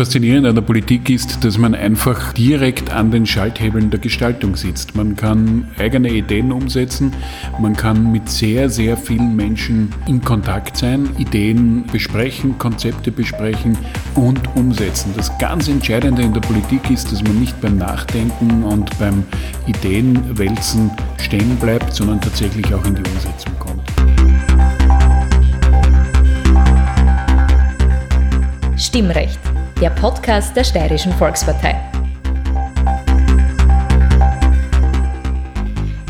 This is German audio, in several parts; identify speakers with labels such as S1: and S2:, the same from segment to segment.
S1: Faszinierende an der Politik ist, dass man einfach direkt an den Schalthebeln der Gestaltung sitzt. Man kann eigene Ideen umsetzen, man kann mit sehr, sehr vielen Menschen in Kontakt sein, Ideen besprechen, Konzepte besprechen und umsetzen. Das ganz Entscheidende in der Politik ist, dass man nicht beim Nachdenken und beim Ideenwälzen stehen bleibt, sondern tatsächlich auch in die Umsetzung kommt.
S2: Stimmrecht der Podcast der Steirischen Volkspartei.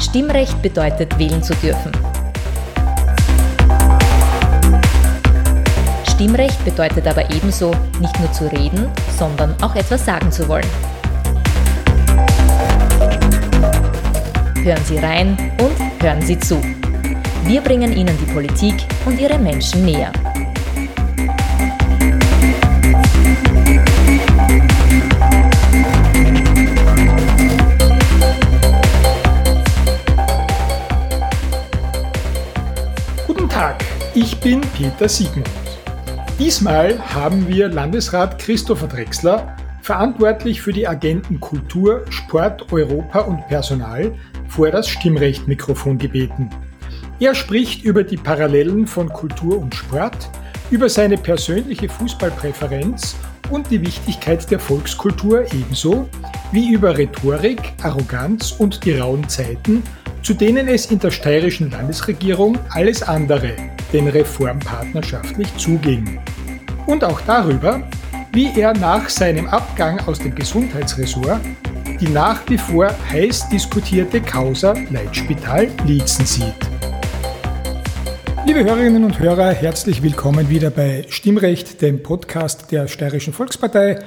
S2: Stimmrecht bedeutet, wählen zu dürfen. Stimmrecht bedeutet aber ebenso, nicht nur zu reden, sondern auch etwas sagen zu wollen. Hören Sie rein und hören Sie zu. Wir bringen Ihnen die Politik und ihre Menschen näher.
S3: Peter Siegmund. Diesmal haben wir Landesrat Christopher Drechsler, verantwortlich für die Agenten Kultur, Sport, Europa und Personal, vor das Stimmrechtmikrofon gebeten. Er spricht über die Parallelen von Kultur und Sport, über seine persönliche Fußballpräferenz und die Wichtigkeit der Volkskultur ebenso wie über Rhetorik, Arroganz und die rauen Zeiten, zu denen es in der steirischen Landesregierung alles andere den reformpartnerschaftlich zuging. Und auch darüber, wie er nach seinem Abgang aus dem Gesundheitsressort die nach wie vor heiß diskutierte Causa Leitspital Liezen sieht. Liebe Hörerinnen und Hörer, herzlich willkommen wieder bei Stimmrecht, dem Podcast der Steirischen Volkspartei.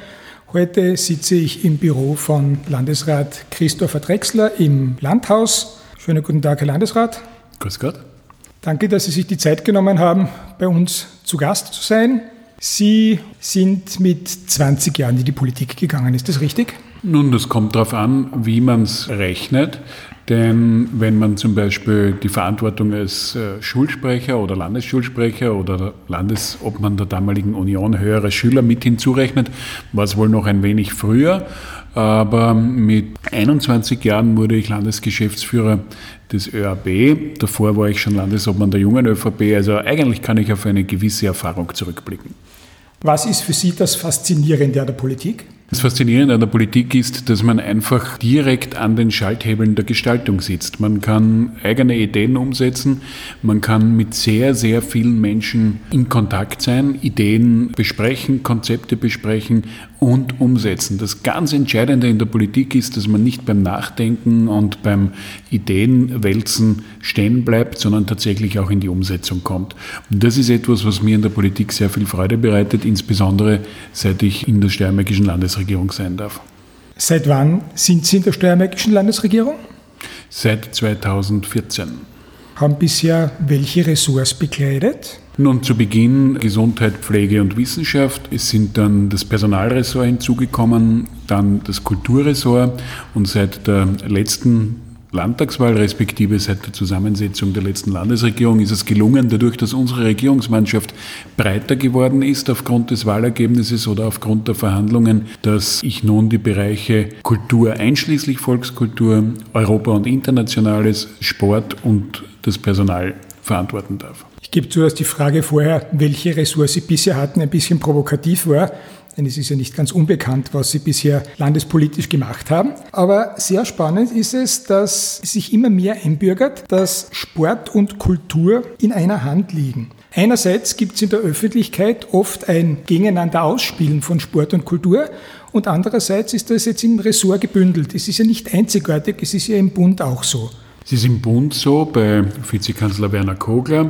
S3: Heute sitze ich im Büro von Landesrat Christopher Drechsler im Landhaus. Schönen guten Tag, Herr Landesrat.
S1: Grüß Gott.
S3: Danke, dass Sie sich die Zeit genommen haben, bei uns zu Gast zu sein. Sie sind mit 20 Jahren in die Politik gegangen, ist das richtig?
S1: Nun, das kommt darauf an, wie man es rechnet. Denn wenn man zum Beispiel die Verantwortung als äh, Schulsprecher oder Landesschulsprecher oder Landesobmann der damaligen Union höherer Schüler mit hinzurechnet, war es wohl noch ein wenig früher. Aber mit 21 Jahren wurde ich Landesgeschäftsführer des ÖAB. Davor war ich schon Landesobmann der jungen ÖVP. Also eigentlich kann ich auf eine gewisse Erfahrung zurückblicken.
S3: Was ist für Sie das Faszinierende an der Politik?
S1: Das Faszinierende an der Politik ist, dass man einfach direkt an den Schalthebeln der Gestaltung sitzt. Man kann eigene Ideen umsetzen, man kann mit sehr, sehr vielen Menschen in Kontakt sein, Ideen besprechen, Konzepte besprechen und umsetzen. Das ganz Entscheidende in der Politik ist, dass man nicht beim Nachdenken und beim Ideenwälzen stehen bleibt, sondern tatsächlich auch in die Umsetzung kommt. Und das ist etwas, was mir in der Politik sehr viel Freude bereitet, insbesondere seit ich in der Steiermärkischen Landesregierung Landesregierung sein darf.
S3: Seit wann sind Sie in der steiermärkischen Landesregierung?
S1: Seit 2014.
S3: Haben bisher welche Ressorts bekleidet?
S1: Nun zu Beginn Gesundheit, Pflege und Wissenschaft. Es sind dann das Personalressort hinzugekommen, dann das Kulturressort und seit der letzten Landtagswahl respektive seit der Zusammensetzung der letzten Landesregierung ist es gelungen, dadurch, dass unsere Regierungsmannschaft breiter geworden ist aufgrund des Wahlergebnisses oder aufgrund der Verhandlungen, dass ich nun die Bereiche Kultur einschließlich Volkskultur, Europa und Internationales, Sport und das Personal verantworten darf.
S3: Ich gebe zu, dass die Frage vorher, welche Ressource Sie bisher hatten, ein bisschen provokativ war denn es ist ja nicht ganz unbekannt, was Sie bisher landespolitisch gemacht haben. Aber sehr spannend ist es, dass sich immer mehr einbürgert, dass Sport und Kultur in einer Hand liegen. Einerseits gibt es in der Öffentlichkeit oft ein Gegeneinander Ausspielen von Sport und Kultur und andererseits ist das jetzt im Ressort gebündelt. Es ist ja nicht einzigartig, es ist ja im Bund auch so.
S1: Es ist im Bund so, bei Vizekanzler Werner Kogler.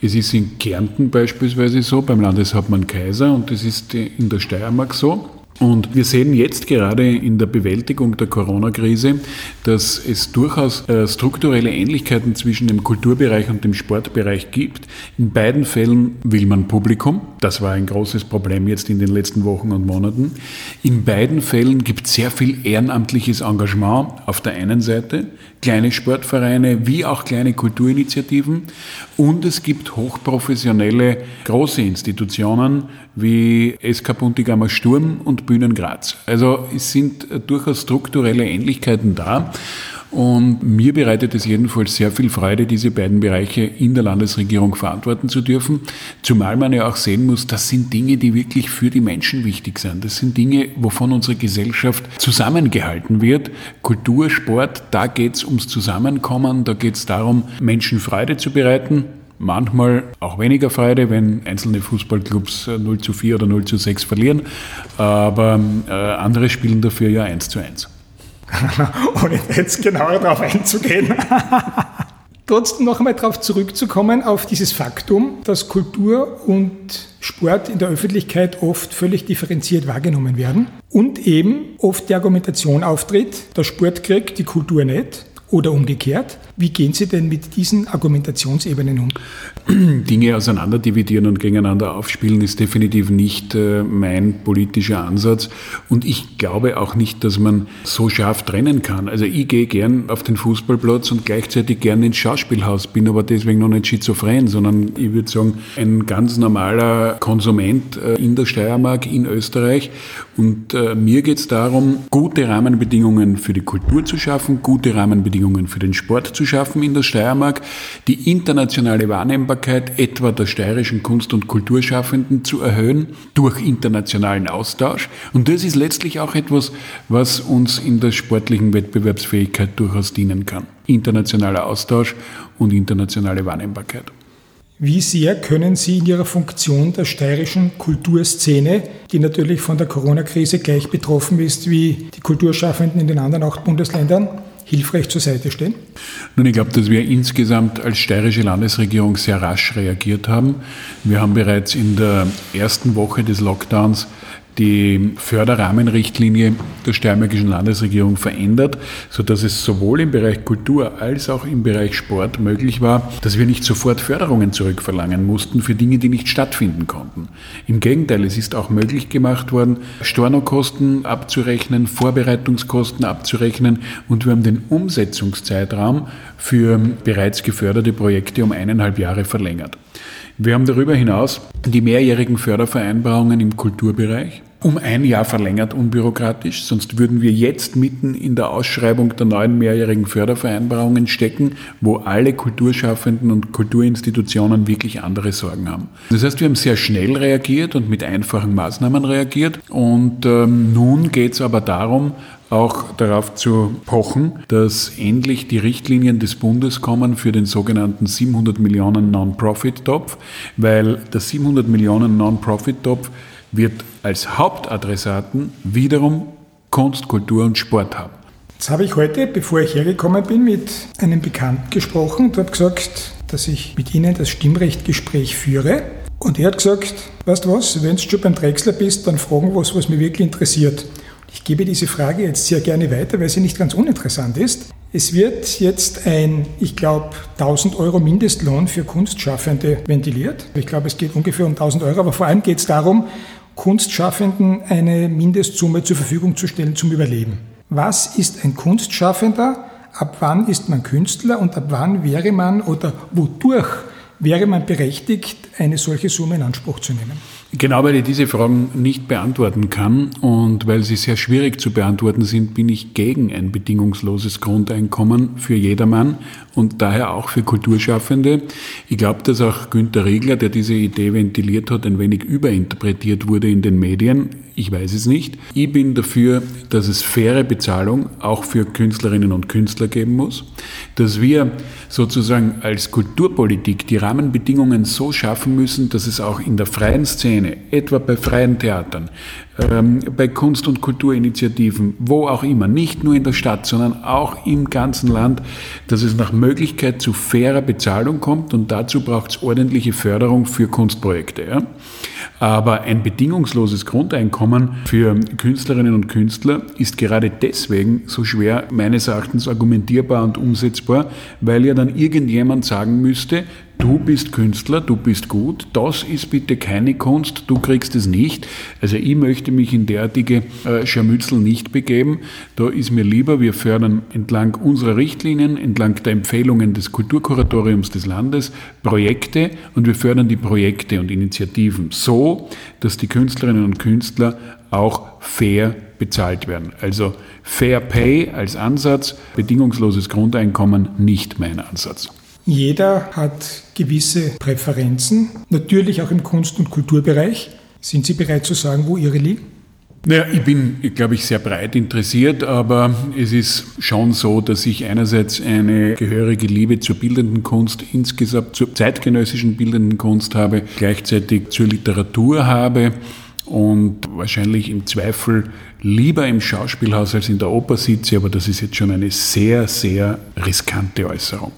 S1: Es ist in Kärnten beispielsweise so, beim Landeshauptmann Kaiser und es ist in der Steiermark so. Und wir sehen jetzt gerade in der Bewältigung der Corona-Krise, dass es durchaus äh, strukturelle Ähnlichkeiten zwischen dem Kulturbereich und dem Sportbereich gibt. In beiden Fällen will man Publikum. Das war ein großes Problem jetzt in den letzten Wochen und Monaten. In beiden Fällen gibt es sehr viel ehrenamtliches Engagement auf der einen Seite, kleine Sportvereine wie auch kleine Kulturinitiativen und es gibt hochprofessionelle große Institutionen wie SK Buntigammer Sturm und Bühnen Graz. Also es sind durchaus strukturelle Ähnlichkeiten da. Und mir bereitet es jedenfalls sehr viel Freude, diese beiden Bereiche in der Landesregierung verantworten zu dürfen. Zumal man ja auch sehen muss, das sind Dinge, die wirklich für die Menschen wichtig sind. Das sind Dinge, wovon unsere Gesellschaft zusammengehalten wird. Kultur, Sport, da geht es ums Zusammenkommen, da geht es darum, Menschen Freude zu bereiten, manchmal auch weniger Freude, wenn einzelne Fußballclubs 0 äh, zu 4 oder 0 zu 6 verlieren, aber äh, andere spielen dafür ja 1 zu 1.
S3: Ohne jetzt genauer darauf einzugehen. Trotzdem noch einmal darauf zurückzukommen, auf dieses Faktum, dass Kultur und Sport in der Öffentlichkeit oft völlig differenziert wahrgenommen werden und eben oft die Argumentation auftritt, der Sport kriegt die Kultur nicht oder umgekehrt. Wie gehen Sie denn mit diesen Argumentationsebenen um?
S1: Dinge auseinanderdividieren und gegeneinander aufspielen ist definitiv nicht äh, mein politischer Ansatz. Und ich glaube auch nicht, dass man so scharf trennen kann. Also ich gehe gern auf den Fußballplatz und gleichzeitig gern ins Schauspielhaus, bin aber deswegen noch nicht schizophren, sondern ich würde sagen, ein ganz normaler Konsument äh, in der Steiermark, in Österreich. Und äh, mir geht es darum, gute Rahmenbedingungen für die Kultur zu schaffen, gute Rahmenbedingungen für den Sport zu schaffen in der Steiermark, die internationale Wahrnehmbarkeit etwa der steirischen Kunst- und Kulturschaffenden zu erhöhen durch internationalen Austausch. Und das ist letztlich auch etwas, was uns in der sportlichen Wettbewerbsfähigkeit durchaus dienen kann. Internationaler Austausch und internationale Wahrnehmbarkeit.
S3: Wie sehr können Sie in Ihrer Funktion der steirischen Kulturszene, die natürlich von der Corona-Krise gleich betroffen ist wie die Kulturschaffenden in den anderen acht Bundesländern, hilfreich zur Seite stehen?
S1: Nun, ich glaube, dass wir insgesamt als steirische Landesregierung sehr rasch reagiert haben. Wir haben bereits in der ersten Woche des Lockdowns die Förderrahmenrichtlinie der Steiermarkischen Landesregierung verändert, sodass es sowohl im Bereich Kultur als auch im Bereich Sport möglich war, dass wir nicht sofort Förderungen zurückverlangen mussten für Dinge, die nicht stattfinden konnten. Im Gegenteil, es ist auch möglich gemacht worden, Stornokosten abzurechnen, Vorbereitungskosten abzurechnen und wir haben den Umsetzungszeitraum für bereits geförderte Projekte um eineinhalb Jahre verlängert. Wir haben darüber hinaus die mehrjährigen Fördervereinbarungen im Kulturbereich um ein Jahr verlängert, unbürokratisch. Sonst würden wir jetzt mitten in der Ausschreibung der neuen mehrjährigen Fördervereinbarungen stecken, wo alle Kulturschaffenden und Kulturinstitutionen wirklich andere Sorgen haben. Das heißt, wir haben sehr schnell reagiert und mit einfachen Maßnahmen reagiert. Und ähm, nun geht es aber darum, auch darauf zu pochen, dass endlich die Richtlinien des Bundes kommen für den sogenannten 700 Millionen Non-Profit-Topf, weil der 700 Millionen Non-Profit-Topf wird als Hauptadressaten wiederum Kunst, Kultur und Sport haben.
S3: Jetzt habe ich heute, bevor ich hergekommen bin, mit einem Bekannten gesprochen und habe gesagt, dass ich mit Ihnen das Stimmrechtgespräch führe. Und er hat gesagt, weißt du was, wenn du schon beim Drechsler bist, dann fragen was, was mich wirklich interessiert. Ich gebe diese Frage jetzt sehr gerne weiter, weil sie nicht ganz uninteressant ist. Es wird jetzt ein, ich glaube, 1000 Euro Mindestlohn für Kunstschaffende ventiliert. Ich glaube, es geht ungefähr um 1000 Euro, aber vor allem geht es darum, Kunstschaffenden eine Mindestsumme zur Verfügung zu stellen zum Überleben. Was ist ein Kunstschaffender? Ab wann ist man Künstler und ab wann wäre man oder wodurch wäre man berechtigt, eine solche Summe in Anspruch zu nehmen?
S1: Genau, weil ich diese Fragen nicht beantworten kann und weil sie sehr schwierig zu beantworten sind, bin ich gegen ein bedingungsloses Grundeinkommen für jedermann und daher auch für Kulturschaffende. Ich glaube, dass auch Günter Riegler, der diese Idee ventiliert hat, ein wenig überinterpretiert wurde in den Medien. Ich weiß es nicht. Ich bin dafür, dass es faire Bezahlung auch für Künstlerinnen und Künstler geben muss, dass wir sozusagen als Kulturpolitik die Rahmenbedingungen so schaffen müssen, dass es auch in der freien Szene, etwa bei freien Theatern, ähm, bei Kunst- und Kulturinitiativen, wo auch immer, nicht nur in der Stadt, sondern auch im ganzen Land, dass es nach Möglichkeit zu fairer Bezahlung kommt und dazu braucht es ordentliche Förderung für Kunstprojekte. Ja? Aber ein bedingungsloses Grundeinkommen für Künstlerinnen und Künstler ist gerade deswegen so schwer meines Erachtens argumentierbar und umsetzbar, weil ja dann irgendjemand sagen müsste, du bist Künstler, du bist gut, das ist bitte keine Kunst, du kriegst es nicht. Also ich möchte mich in derartige äh, Scharmützel nicht begeben. Da ist mir lieber, wir fördern entlang unserer Richtlinien, entlang der Empfehlungen des Kulturkuratoriums des Landes Projekte und wir fördern die Projekte und Initiativen so, dass die Künstlerinnen und Künstler auch fair bezahlt werden. Also Fair Pay als Ansatz, bedingungsloses Grundeinkommen nicht mein Ansatz.
S3: Jeder hat gewisse Präferenzen, natürlich auch im Kunst- und Kulturbereich. Sind Sie bereit zu sagen, wo Ihre liegen?
S1: Naja, ich bin, glaube ich, sehr breit interessiert, aber es ist schon so, dass ich einerseits eine gehörige Liebe zur bildenden Kunst, insgesamt zur zeitgenössischen bildenden Kunst habe, gleichzeitig zur Literatur habe und wahrscheinlich im Zweifel lieber im Schauspielhaus als in der Oper sitze, aber das ist jetzt schon eine sehr, sehr riskante Äußerung.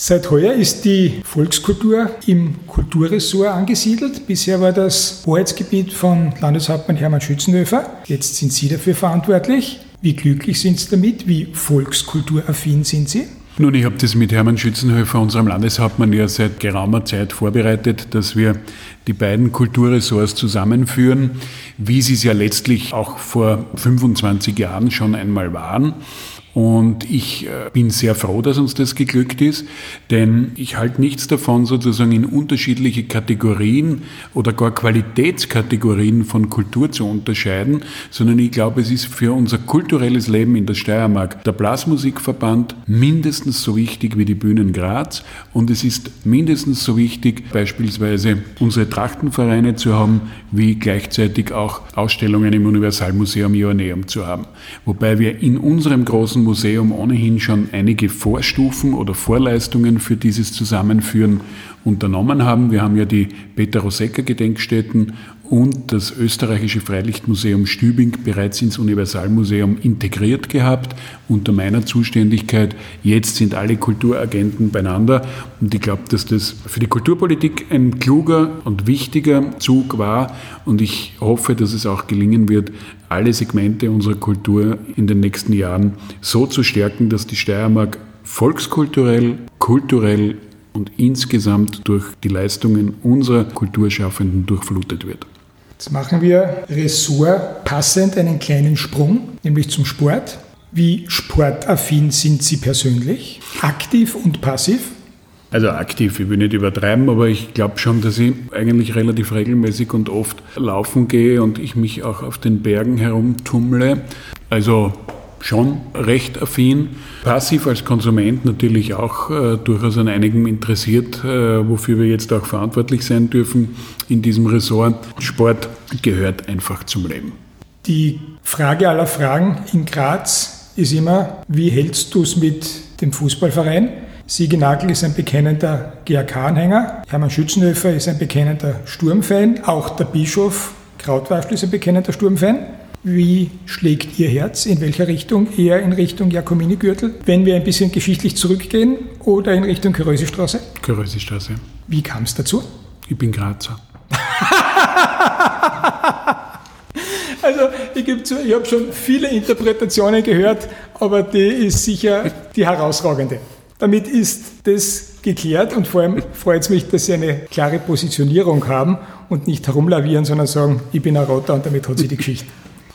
S3: Seit heuer ist die Volkskultur im Kulturressort angesiedelt. Bisher war das Hoheitsgebiet von Landeshauptmann Hermann Schützenhöfer. Jetzt sind Sie dafür verantwortlich. Wie glücklich sind Sie damit? Wie volkskulturaffin sind Sie?
S1: Nun, ich habe das mit Hermann Schützenhöfer, unserem Landeshauptmann, ja seit geraumer Zeit vorbereitet, dass wir die beiden Kulturressorts zusammenführen, wie sie es ja letztlich auch vor 25 Jahren schon einmal waren. Und ich äh, bin sehr froh, dass uns das geglückt ist, denn ich halte nichts davon, sozusagen in unterschiedliche Kategorien oder gar Qualitätskategorien von Kultur zu unterscheiden, sondern ich glaube, es ist für unser kulturelles Leben in der Steiermark der Blasmusikverband mindestens so wichtig wie die Bühnen Graz und es ist mindestens so wichtig, beispielsweise unsere Trachtenvereine zu haben, wie gleichzeitig auch Ausstellungen im Universalmuseum Joanneum zu haben. Wobei wir in unserem großen Museum ohnehin schon einige Vorstufen oder Vorleistungen für dieses Zusammenführen unternommen haben. Wir haben ja die Peter Rosecker Gedenkstätten und das österreichische Freilichtmuseum Stübing bereits ins Universalmuseum integriert gehabt unter meiner Zuständigkeit. Jetzt sind alle Kulturagenten beieinander und ich glaube, dass das für die Kulturpolitik ein kluger und wichtiger Zug war und ich hoffe, dass es auch gelingen wird, alle Segmente unserer Kultur in den nächsten Jahren so zu stärken, dass die Steiermark volkskulturell, kulturell und insgesamt durch die Leistungen unserer Kulturschaffenden durchflutet wird.
S3: Jetzt machen wir Ressort passend einen kleinen Sprung, nämlich zum Sport. Wie sportaffin sind Sie persönlich? Aktiv und passiv?
S1: Also aktiv, ich will nicht übertreiben, aber ich glaube schon, dass ich eigentlich relativ regelmäßig und oft laufen gehe und ich mich auch auf den Bergen herumtummle. Also schon recht affin. Passiv als Konsument natürlich auch äh, durchaus an einigem interessiert, äh, wofür wir jetzt auch verantwortlich sein dürfen in diesem Ressort. Sport gehört einfach zum Leben.
S3: Die Frage aller Fragen in Graz ist immer, wie hältst du es mit dem Fußballverein? Siege Nagel ist ein bekennender GAK-Anhänger, Hermann Schützenhöfer ist ein bekennender Sturmfan, auch der Bischof Krautwaschl ist ein bekennender Sturmfan. Wie schlägt Ihr Herz? In welcher Richtung? Eher in Richtung Jakomini-Gürtel, wenn wir ein bisschen geschichtlich zurückgehen, oder in Richtung Körösestraße?
S1: Körösestraße.
S3: Wie kam es dazu?
S1: Ich bin Grazer.
S3: also ich gebe zu, ich habe schon viele Interpretationen gehört, aber die ist sicher die herausragende. Damit ist das geklärt und vor allem freut es mich, dass Sie eine klare Positionierung haben und nicht herumlavieren, sondern sagen, ich bin ein Roter und damit hat sie die Geschichte.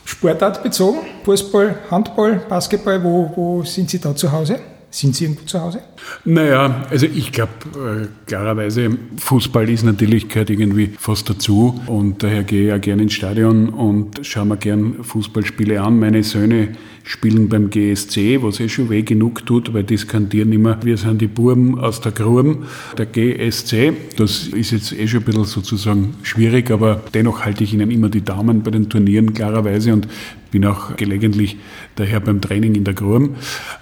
S3: Sportart bezogen? Fußball, Handball, Basketball, wo, wo sind Sie da zu Hause? Sind Sie irgendwo zu Hause?
S1: Naja, also ich glaube, äh, klarerweise, Fußball ist natürlich, gehört irgendwie fast dazu und daher gehe ich ja gerne ins Stadion und schaue mir gern Fußballspiele an. Meine Söhne spielen beim GSC, was eh schon weh genug tut, weil die skandieren immer, wir sind die Burben aus der Gruben, der GSC. Das ist jetzt eh schon ein bisschen sozusagen schwierig, aber dennoch halte ich ihnen immer die Daumen bei den Turnieren klarerweise und bin auch gelegentlich daher beim Training in der Grum.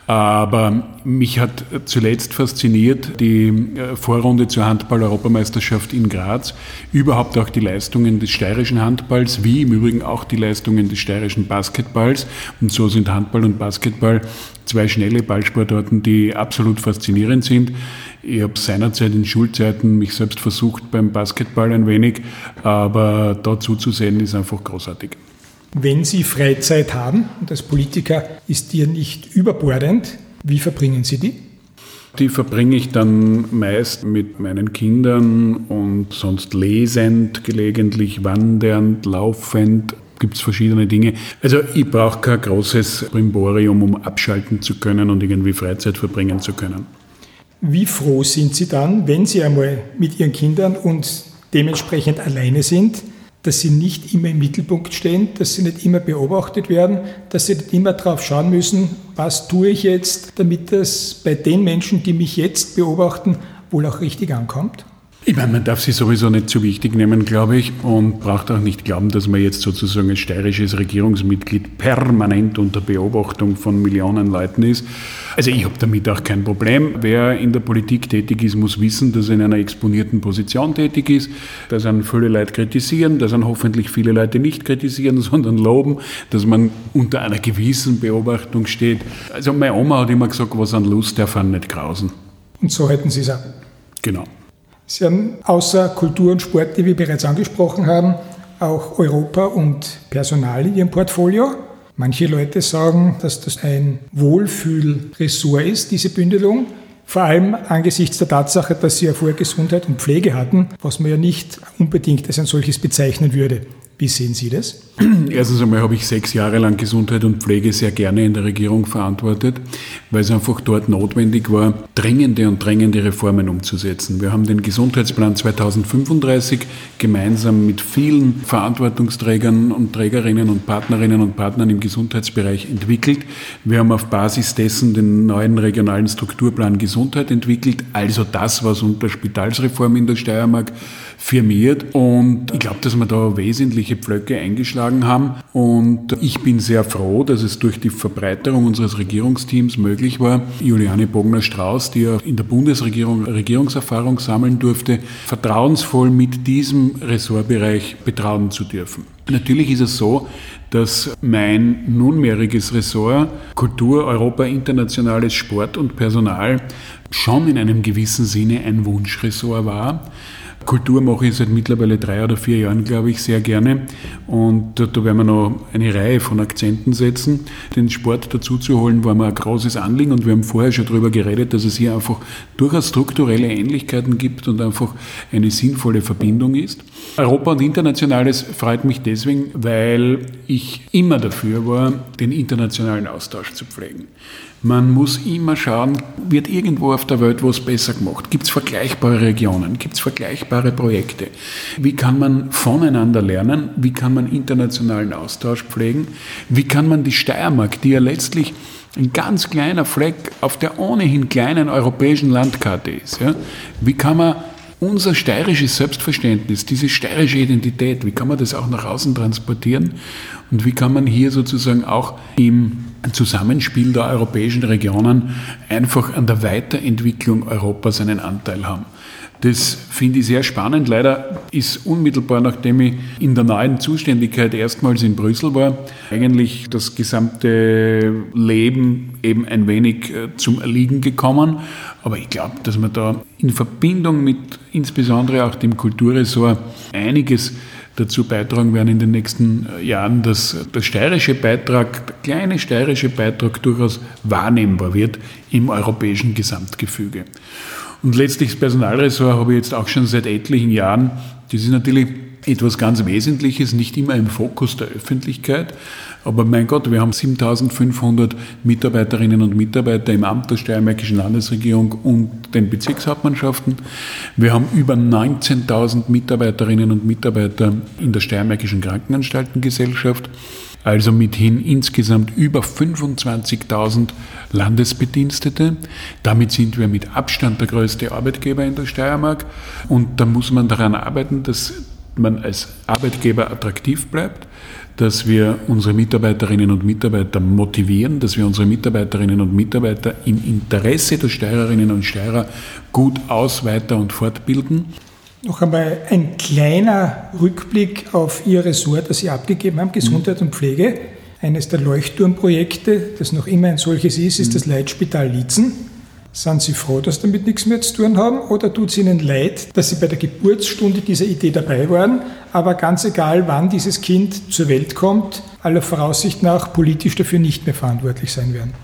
S1: Aber mich hat zuletzt fasziniert die äh, Vorrunde zur Handball-Europameisterschaft in Graz, überhaupt auch die Leistungen des steirischen Handballs, wie im Übrigen auch die Leistungen des steirischen Basketballs. Und so sind Handball und Basketball zwei schnelle Ballsportarten, die absolut faszinierend sind. Ich habe seinerzeit in Schulzeiten mich selbst versucht beim Basketball ein wenig, aber da zuzusehen ist einfach großartig.
S3: Wenn Sie Freizeit haben, und als Politiker ist ja nicht überbordend, wie verbringen Sie die?
S1: Die verbringe ich dann meist mit meinen Kindern und sonst lesend, gelegentlich wandernd, laufend. Gibt es verschiedene Dinge. Also ich brauche kein großes Brimborium, um abschalten zu können und irgendwie Freizeit verbringen zu können.
S3: Wie froh sind Sie dann, wenn Sie einmal mit Ihren Kindern und dementsprechend alleine sind, dass sie nicht immer im Mittelpunkt stehen, dass sie nicht immer beobachtet werden, dass sie nicht immer darauf schauen müssen, was tue ich jetzt, damit das bei den Menschen, die mich jetzt beobachten, wohl auch richtig ankommt?
S1: Ich meine, man darf sie sowieso nicht zu wichtig nehmen, glaube ich, und braucht auch nicht glauben, dass man jetzt sozusagen ein steirisches Regierungsmitglied permanent unter Beobachtung von Millionen Leuten ist. Also ich habe damit auch kein Problem. Wer in der Politik tätig ist, muss wissen, dass er in einer exponierten Position tätig ist, dass einen viele Leute kritisieren, dass einen hoffentlich viele Leute nicht kritisieren, sondern loben, dass man unter einer gewissen Beobachtung steht. Also meine Oma hat immer gesagt, was an Lust darf man nicht grausen.
S3: Und so hätten Sie es auch.
S1: Genau.
S3: Sie haben außer Kultur und Sport, die wir bereits angesprochen haben, auch Europa und Personal in Ihrem Portfolio. Manche Leute sagen, dass das ein Wohlfühlressort ist, diese Bündelung. Vor allem angesichts der Tatsache, dass Sie ja vorher Gesundheit und Pflege hatten, was man ja nicht unbedingt als ein solches bezeichnen würde. Wie sehen Sie das?
S1: Erstens einmal habe ich sechs Jahre lang Gesundheit und Pflege sehr gerne in der Regierung verantwortet, weil es einfach dort notwendig war, dringende und drängende Reformen umzusetzen. Wir haben den Gesundheitsplan 2035 gemeinsam mit vielen Verantwortungsträgern und Trägerinnen und Partnerinnen und Partnern im Gesundheitsbereich entwickelt. Wir haben auf Basis dessen den neuen regionalen Strukturplan Gesundheit entwickelt, also das, was unter Spitalsreform in der Steiermark firmiert. Und ich glaube, dass wir da wesentliche Pflöcke eingeschlagen haben. Und ich bin sehr froh, dass es durch die Verbreiterung unseres Regierungsteams möglich war, Juliane Bogner-Strauß, die ja in der Bundesregierung Regierungserfahrung sammeln durfte, vertrauensvoll mit diesem Ressortbereich betrauen zu dürfen. Natürlich ist es so, dass mein nunmehriges Ressort Kultur, Europa, internationales Sport und Personal schon in einem gewissen Sinne ein Wunschressort war. Kultur mache ich seit mittlerweile drei oder vier Jahren, glaube ich, sehr gerne. Und da, werden wir noch eine Reihe von Akzenten setzen. Den Sport dazu zu holen, war mir ein großes Anliegen und wir haben vorher schon darüber geredet, dass es hier einfach durchaus strukturelle Ähnlichkeiten gibt und einfach eine sinnvolle Verbindung ist. Europa und Internationales freut mich deswegen, weil ich immer dafür war, den internationalen Austausch zu pflegen. Man muss immer schauen, wird irgendwo auf der Welt was besser gemacht? Gibt es vergleichbare Regionen? Gibt es vergleichbare Projekte? Wie kann man voneinander lernen? Wie kann man internationalen Austausch pflegen? Wie kann man die Steiermark, die ja letztlich ein ganz kleiner Fleck auf der ohnehin kleinen europäischen Landkarte ist, ja, wie kann man unser steirisches Selbstverständnis, diese steirische Identität, wie kann man das auch nach außen transportieren und wie kann man hier sozusagen auch im Zusammenspiel der europäischen Regionen einfach an der Weiterentwicklung Europas einen Anteil haben. Das finde ich sehr spannend. Leider ist unmittelbar, nachdem ich in der neuen Zuständigkeit erstmals in Brüssel war, eigentlich das gesamte Leben eben ein wenig äh, zum Erliegen gekommen. Aber ich glaube, dass man da in Verbindung mit insbesondere auch dem Kulturressort einiges dazu beitragen werden in den nächsten äh, Jahren, dass der steirische Beitrag, der kleine steirische Beitrag durchaus wahrnehmbar wird im europäischen Gesamtgefüge. Und letztlich das Personalressort habe ich jetzt auch schon seit etlichen Jahren. Das ist natürlich etwas ganz Wesentliches, nicht immer im Fokus der Öffentlichkeit. Aber mein Gott, wir haben 7500 Mitarbeiterinnen und Mitarbeiter im Amt der Steiermärkischen Landesregierung und den Bezirkshauptmannschaften. Wir haben über 19.000 Mitarbeiterinnen und Mitarbeiter in der Steiermärkischen Krankenanstaltengesellschaft also mithin insgesamt über 25.000 Landesbedienstete. Damit sind wir mit Abstand der größte Arbeitgeber in der Steiermark und da muss man daran arbeiten, dass man als Arbeitgeber attraktiv bleibt, dass wir unsere Mitarbeiterinnen und Mitarbeiter motivieren, dass wir unsere Mitarbeiterinnen und Mitarbeiter im Interesse der Steirerinnen und Steirer gut aus, weiter und fortbilden.
S3: Noch einmal ein kleiner Rückblick auf Ihr Ressort, das Sie abgegeben haben, Gesundheit und Pflege. Eines der Leuchtturmprojekte, das noch immer ein solches ist, ist das Leitspital Liezen. Sind Sie froh, dass damit nichts mehr zu tun haben oder tut es Ihnen leid, dass Sie bei der Geburtsstunde dieser Idee dabei waren, aber ganz egal, wann dieses Kind zur Welt kommt, aller Voraussicht nach politisch dafür nicht mehr verantwortlich sein werden?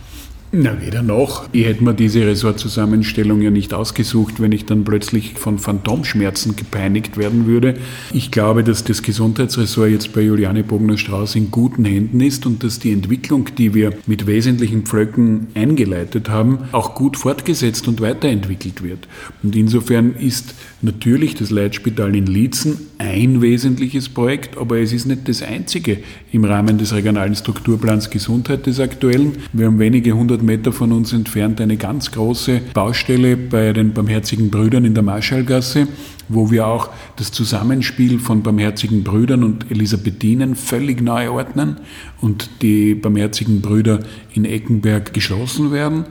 S1: Na, weder noch. Ich hätte mir diese Ressortzusammenstellung ja nicht ausgesucht, wenn ich dann plötzlich von Phantomschmerzen gepeinigt werden würde. Ich glaube, dass das Gesundheitsressort jetzt bei Juliane Bogner-Strauß in guten Händen ist und dass die Entwicklung, die wir mit wesentlichen Pflöcken eingeleitet haben, auch gut fortgesetzt und weiterentwickelt wird. Und insofern ist natürlich das Leitspital in Liezen ein wesentliches Projekt, aber es ist nicht das einzige im Rahmen des regionalen Strukturplans Gesundheit des aktuellen. Wir haben wenige hundert 100 Meter von uns entfernt eine ganz große Baustelle bei den Barmherzigen Brüdern in der Marschallgasse, wo wir auch das Zusammenspiel von Barmherzigen Brüdern und Elisabethinen völlig neu ordnen und die Barmherzigen Brüder in Eckenberg geschlossen werden.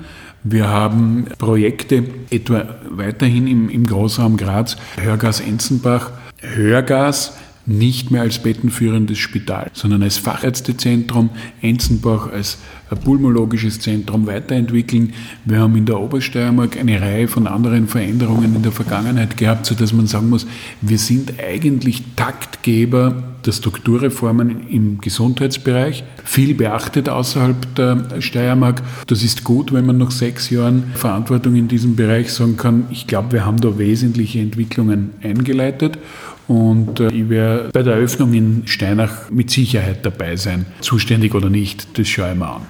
S1: Wir haben Projekte etwa weiterhin im, im Großraum Graz, Hörgas Enzenbach, Hörgas, nicht mehr als bettenführendes Spital, sondern als Fachärztezentrum, Enzenbach als pulmologisches Zentrum weiterentwickeln. Wir haben in der Obersteiermark eine Reihe von anderen Veränderungen in der Vergangenheit gehabt, sodass man sagen muss, wir sind eigentlich Taktgeber der Strukturreformen im Gesundheitsbereich, viel beachtet außerhalb der Steiermark. Das ist gut, wenn man nach sechs Jahren Verantwortung in diesem Bereich sagen kann, ich glaube, wir haben da wesentliche Entwicklungen eingeleitet. Und äh, ich werde bei der Eröffnung in Steinach mit Sicherheit dabei sein. Zuständig oder nicht, das schaue ich mir an.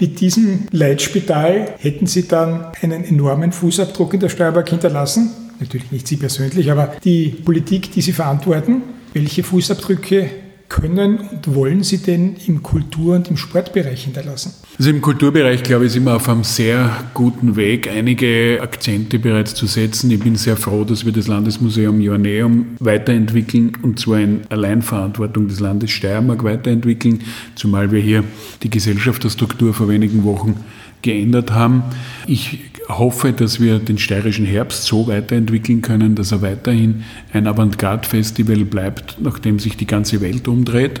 S3: Mit diesem Leitspital hätten Sie dann einen enormen Fußabdruck in der Steiermark hinterlassen. Natürlich nicht Sie persönlich, aber die Politik, die Sie verantworten. Welche Fußabdrücke können und wollen Sie denn im Kultur- und im Sportbereich hinterlassen?
S1: Also im Kulturbereich, glaube ich, sind wir auf einem sehr guten Weg, einige Akzente bereits zu setzen. Ich bin sehr froh, dass wir das Landesmuseum Joanneum weiterentwickeln und zwar in Alleinverantwortung des Landes Steiermark weiterentwickeln, zumal wir hier die Gesellschafterstruktur vor wenigen Wochen geändert haben. Ich hoffe, dass wir den steirischen Herbst so weiterentwickeln können, dass er weiterhin ein Avantgarde-Festival bleibt, nachdem sich die ganze Welt umdreht.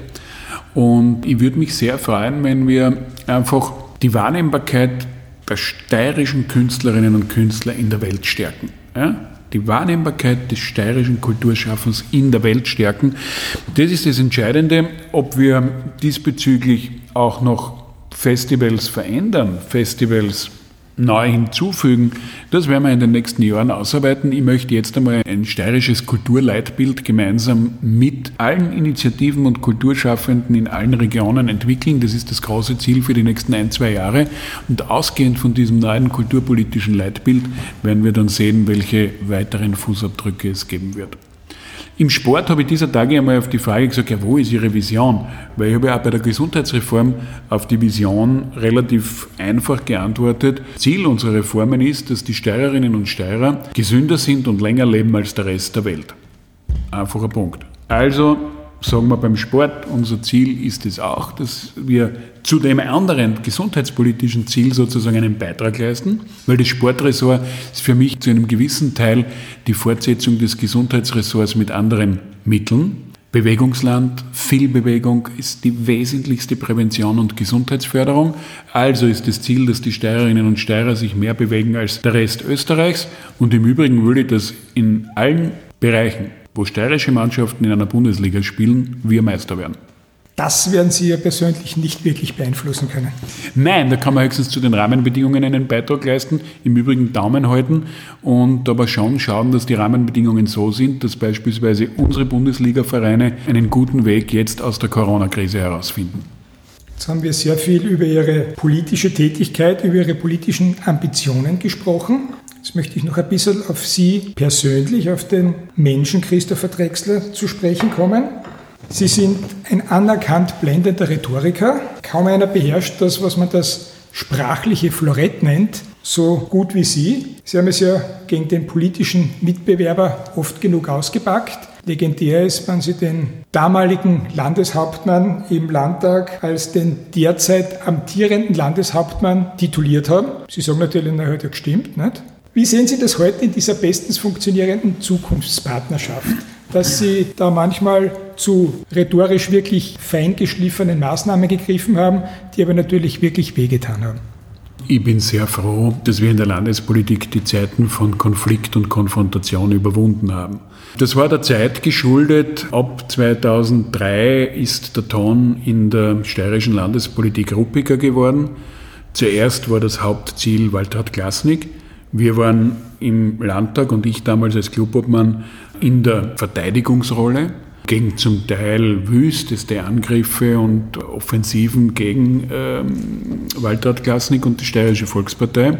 S1: Und ich würde mich sehr freuen, wenn wir einfach die Wahrnehmbarkeit der steirischen Künstlerinnen und Künstler in der Welt stärken. Ja? Die Wahrnehmbarkeit des steirischen Kulturschaffens in der Welt stärken. Das ist das Entscheidende, ob wir diesbezüglich auch noch Festivals verändern, Festivals neu hinzufügen. Das werden wir in den nächsten Jahren ausarbeiten. Ich möchte jetzt einmal ein steirisches Kulturleitbild gemeinsam mit allen Initiativen und Kulturschaffenden in allen Regionen entwickeln. Das ist das große Ziel für die nächsten ein, zwei Jahre. Und ausgehend von diesem neuen kulturpolitischen Leitbild werden wir dann sehen, welche weiteren Fußabdrücke es geben wird. Im Sport habe ich dieser Tage einmal auf die Frage gesagt, ja, wo ist Ihre Vision? Weil ich habe ja auch bei der Gesundheitsreform auf die Vision relativ einfach geantwortet. Ziel unserer Reformen ist, dass die Steirerinnen und Steirer gesünder sind und länger leben als der Rest der Welt. Einfacher Punkt. Also sagen wir beim Sport, unser Ziel ist es auch, dass wir zu dem anderen gesundheitspolitischen Ziel sozusagen einen Beitrag leisten, weil das Sportressort ist für mich zu einem gewissen Teil die Fortsetzung des Gesundheitsressorts mit anderen Mitteln. Bewegungsland, viel Bewegung ist die wesentlichste Prävention und Gesundheitsförderung. Also ist das Ziel, dass die Steirerinnen und Steirer sich mehr bewegen als der Rest Österreichs. Und im Übrigen würde das in allen Bereichen wo steirische Mannschaften in einer Bundesliga spielen, wir Meister werden.
S3: Das werden Sie ja persönlich nicht wirklich beeinflussen können.
S1: Nein, da kann man höchstens zu den Rahmenbedingungen einen Beitrag leisten, im Übrigen Daumen halten und aber schon schauen, dass die Rahmenbedingungen so sind, dass beispielsweise unsere Bundesliga-Vereine einen guten Weg jetzt aus der Corona-Krise herausfinden.
S3: Jetzt haben wir sehr viel über Ihre politische Tätigkeit, über Ihre politischen Ambitionen gesprochen. Jetzt möchte ich noch ein bisschen auf Sie persönlich, auf den Menschen Christopher Drexler zu sprechen kommen. Sie sind ein anerkannt blendender Rhetoriker. Kaum einer beherrscht das, was man das sprachliche Florett nennt, so gut wie Sie. Sie haben es ja gegen den politischen Mitbewerber oft genug ausgepackt. legendär ist, wenn Sie den damaligen Landeshauptmann im Landtag als den derzeit amtierenden Landeshauptmann tituliert haben. Sie sagen natürlich, na, hat ja gestimmt, nicht? Wie sehen Sie das heute in dieser bestens funktionierenden Zukunftspartnerschaft? Dass Sie da manchmal zu rhetorisch wirklich feingeschliffenen Maßnahmen gegriffen haben, die aber natürlich wirklich wehgetan haben.
S1: Ich bin sehr froh, dass wir in der Landespolitik die Zeiten von Konflikt und Konfrontation überwunden haben. Das war der Zeit geschuldet. Ab 2003 ist der Ton in der steirischen Landespolitik ruppiger geworden. Zuerst war das Hauptziel Waltraud Klasnik. Wir waren im Landtag und ich damals als Clubobmann in der Verteidigungsrolle gegen zum Teil wüsteste Angriffe und Offensiven gegen ähm, Waltraud Klasnik und die Steirische Volkspartei.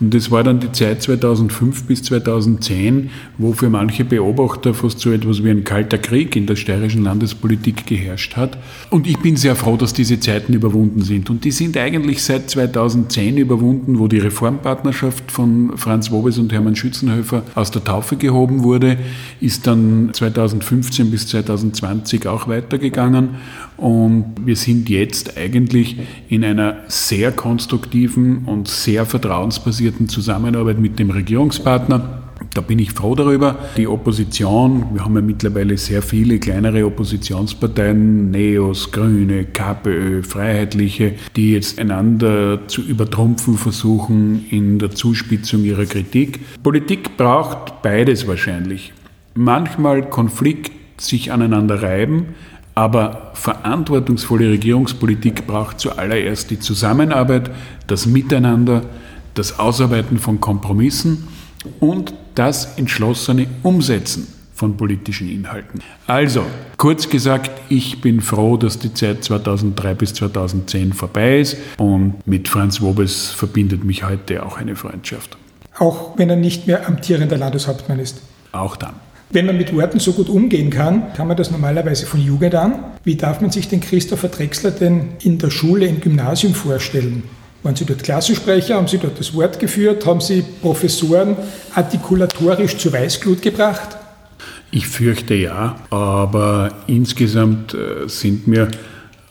S1: Und das war dann die Zeit 2005 bis 2010, wo für manche Beobachter fast so etwas wie ein kalter Krieg in der steirischen Landespolitik geherrscht hat. Und ich bin sehr froh, dass diese Zeiten überwunden sind. Und die sind eigentlich seit 2010 überwunden, wo die Reformpartnerschaft von Franz Wobes und Hermann Schützenhöfer aus der Taufe gehoben wurde, ist dann 2015 bis 2020 auch weitergegangen. Und wir sind jetzt eigentlich in einer sehr konstruktiven und sehr vertrauensbasierten Zusammenarbeit mit dem Regierungspartner. Da bin ich froh darüber. Die Opposition, wir haben ja mittlerweile sehr viele kleinere Oppositionsparteien, Neos, Grüne, KPÖ, Freiheitliche, die jetzt einander zu übertrumpfen versuchen in der Zuspitzung ihrer Kritik. Politik braucht beides wahrscheinlich. Manchmal Konflikt, sich aneinander reiben, aber verantwortungsvolle Regierungspolitik braucht zuallererst die Zusammenarbeit, das Miteinander, das Ausarbeiten von Kompromissen und das entschlossene Umsetzen von politischen Inhalten. Also, kurz gesagt, ich bin froh, dass die Zeit 2003 bis 2010 vorbei ist und mit Franz Wobes verbindet mich heute auch eine Freundschaft.
S3: Auch wenn er nicht mehr amtierender Landeshauptmann ist?
S1: Auch dann.
S3: Wenn man mit Worten so gut umgehen kann, kann man das normalerweise von Jugend an. Wie darf man sich den Christopher Drexler denn in der Schule, im Gymnasium vorstellen? Waren Sie dort Klassensprecher? Haben Sie dort das Wort geführt? Haben Sie Professoren artikulatorisch zu Weißglut gebracht?
S1: Ich fürchte ja, aber insgesamt äh, sind mir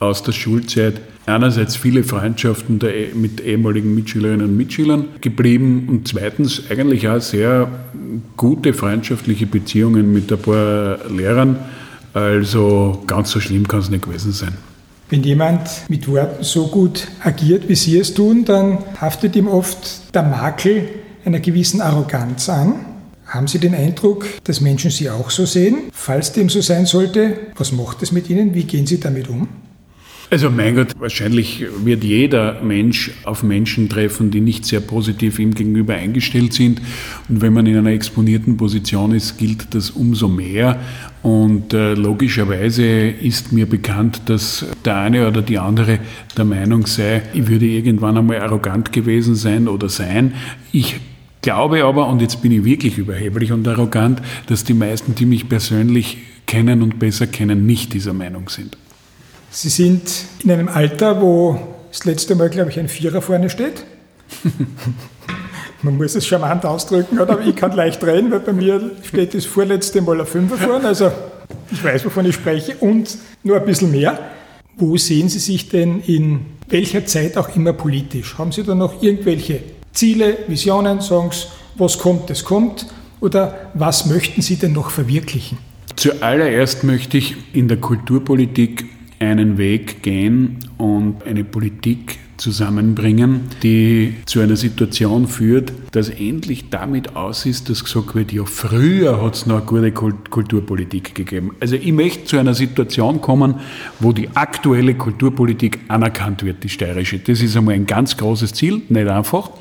S1: aus der Schulzeit einerseits viele Freundschaften der, mit ehemaligen Mitschülerinnen und Mitschülern geblieben und zweitens eigentlich auch sehr gute freundschaftliche Beziehungen mit ein paar Lehrern. Also ganz so schlimm kann es nicht gewesen sein.
S3: Wenn jemand mit Worten so gut agiert, wie Sie es tun, dann haftet ihm oft der Makel einer gewissen Arroganz an. Haben Sie den Eindruck, dass Menschen Sie auch so sehen? Falls dem so sein sollte, was macht es mit Ihnen? Wie gehen Sie damit um?
S1: Also mein Gott, wahrscheinlich wird jeder Mensch auf Menschen treffen, die nicht sehr positiv ihm gegenüber eingestellt sind. Und wenn man in einer exponierten Position ist, gilt das umso mehr. Und äh, logischerweise ist mir bekannt, dass der eine oder die andere der Meinung sei, ich würde irgendwann einmal arrogant gewesen sein oder sein. Ich glaube aber, und jetzt bin ich wirklich überheblich und arrogant, dass die meisten, die mich persönlich kennen und besser kennen, nicht dieser Meinung sind.
S3: Sie sind in einem Alter, wo das letzte Mal, glaube ich, ein Vierer vorne steht. Man muss es charmant ausdrücken, aber ich kann leicht reden, weil bei mir steht das vorletzte Mal ein Fünfer vorne. Also ich weiß, wovon ich spreche und nur ein bisschen mehr. Wo sehen Sie sich denn in welcher Zeit auch immer politisch? Haben Sie da noch irgendwelche Ziele, Visionen, Sie, was kommt, das kommt? Oder was möchten Sie denn noch verwirklichen?
S1: Zuallererst möchte ich in der Kulturpolitik einen Weg gehen und eine Politik zusammenbringen, die zu einer Situation führt, dass endlich damit aus ist, dass gesagt wird, ja, früher hat es noch eine gute Kulturpolitik gegeben. Also ich möchte zu einer Situation kommen, wo die aktuelle Kulturpolitik anerkannt wird, die steirische. Das ist einmal ein ganz großes Ziel, nicht einfach.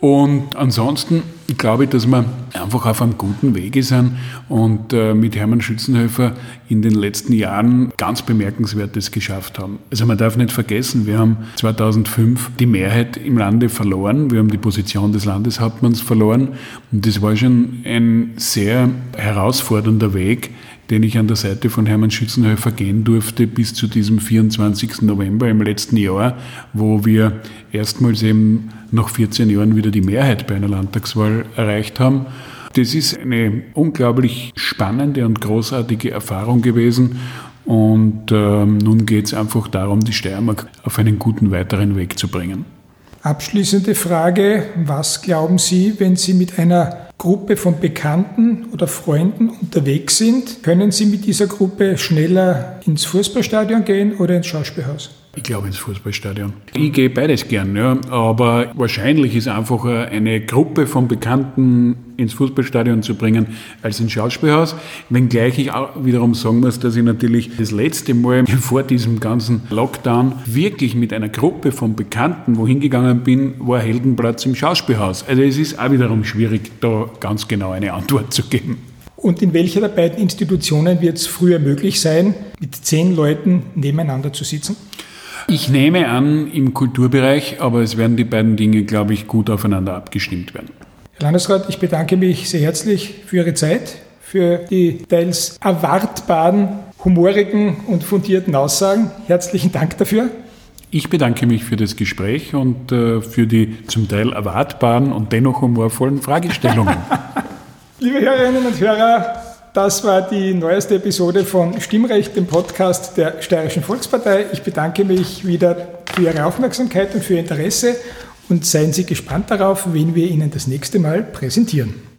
S1: Und ansonsten glaube ich, dass wir einfach auf einem guten Wege sind und äh, mit Hermann Schützenhöfer in den letzten Jahren ganz Bemerkenswertes geschafft haben. Also man darf nicht vergessen, wir haben 2005 die Mehrheit im Lande verloren, wir haben die Position des Landeshauptmanns verloren und das war schon ein sehr herausfordernder Weg, den ich an der Seite von Hermann Schützenhöfer gehen durfte bis zu diesem 24. November im letzten Jahr, wo wir erstmals eben nach 14 Jahren wieder die Mehrheit bei einer Landtagswahl erreicht haben. Das ist eine unglaublich spannende und großartige Erfahrung gewesen. Und ähm, nun geht es einfach darum, die Steiermark auf einen guten weiteren Weg zu bringen.
S3: Abschließende Frage, was glauben Sie, wenn Sie mit einer Gruppe von Bekannten oder Freunden unterwegs sind, können Sie mit dieser Gruppe schneller ins Fußballstadion gehen oder ins Schauspielhaus?
S1: Ich glaube ins Fußballstadion. Ich gehe beides gern, ja. aber wahrscheinlich ist einfacher, eine Gruppe von Bekannten ins Fußballstadion zu bringen, als ins Schauspielhaus. Wenngleich ich auch wiederum sagen muss, dass ich natürlich das letzte Mal vor diesem ganzen Lockdown wirklich mit einer Gruppe von Bekannten wohin gegangen bin, war Heldenplatz im Schauspielhaus. Also es ist auch wiederum schwierig, da ganz genau eine Antwort zu geben.
S3: Und in welcher der beiden Institutionen wird es früher möglich sein, mit zehn Leuten nebeneinander zu sitzen?
S1: Ich nehme an, im Kulturbereich, aber es werden die beiden Dinge, glaube ich, gut aufeinander abgestimmt werden.
S3: Herr Landesrat, ich bedanke mich sehr herzlich für Ihre Zeit, für die teils erwartbaren, humorigen und fundierten Aussagen. Herzlichen Dank dafür.
S1: Ich bedanke mich für das Gespräch und äh, für die zum Teil erwartbaren und dennoch humorvollen Fragestellungen.
S3: Liebe Hörerinnen und Hörer, das war die neueste Episode von Stimmrecht, dem Podcast der Steirischen Volkspartei. Ich bedanke mich wieder für Ihre Aufmerksamkeit und für Ihr Interesse und seien Sie gespannt darauf, wen wir Ihnen das nächste Mal präsentieren.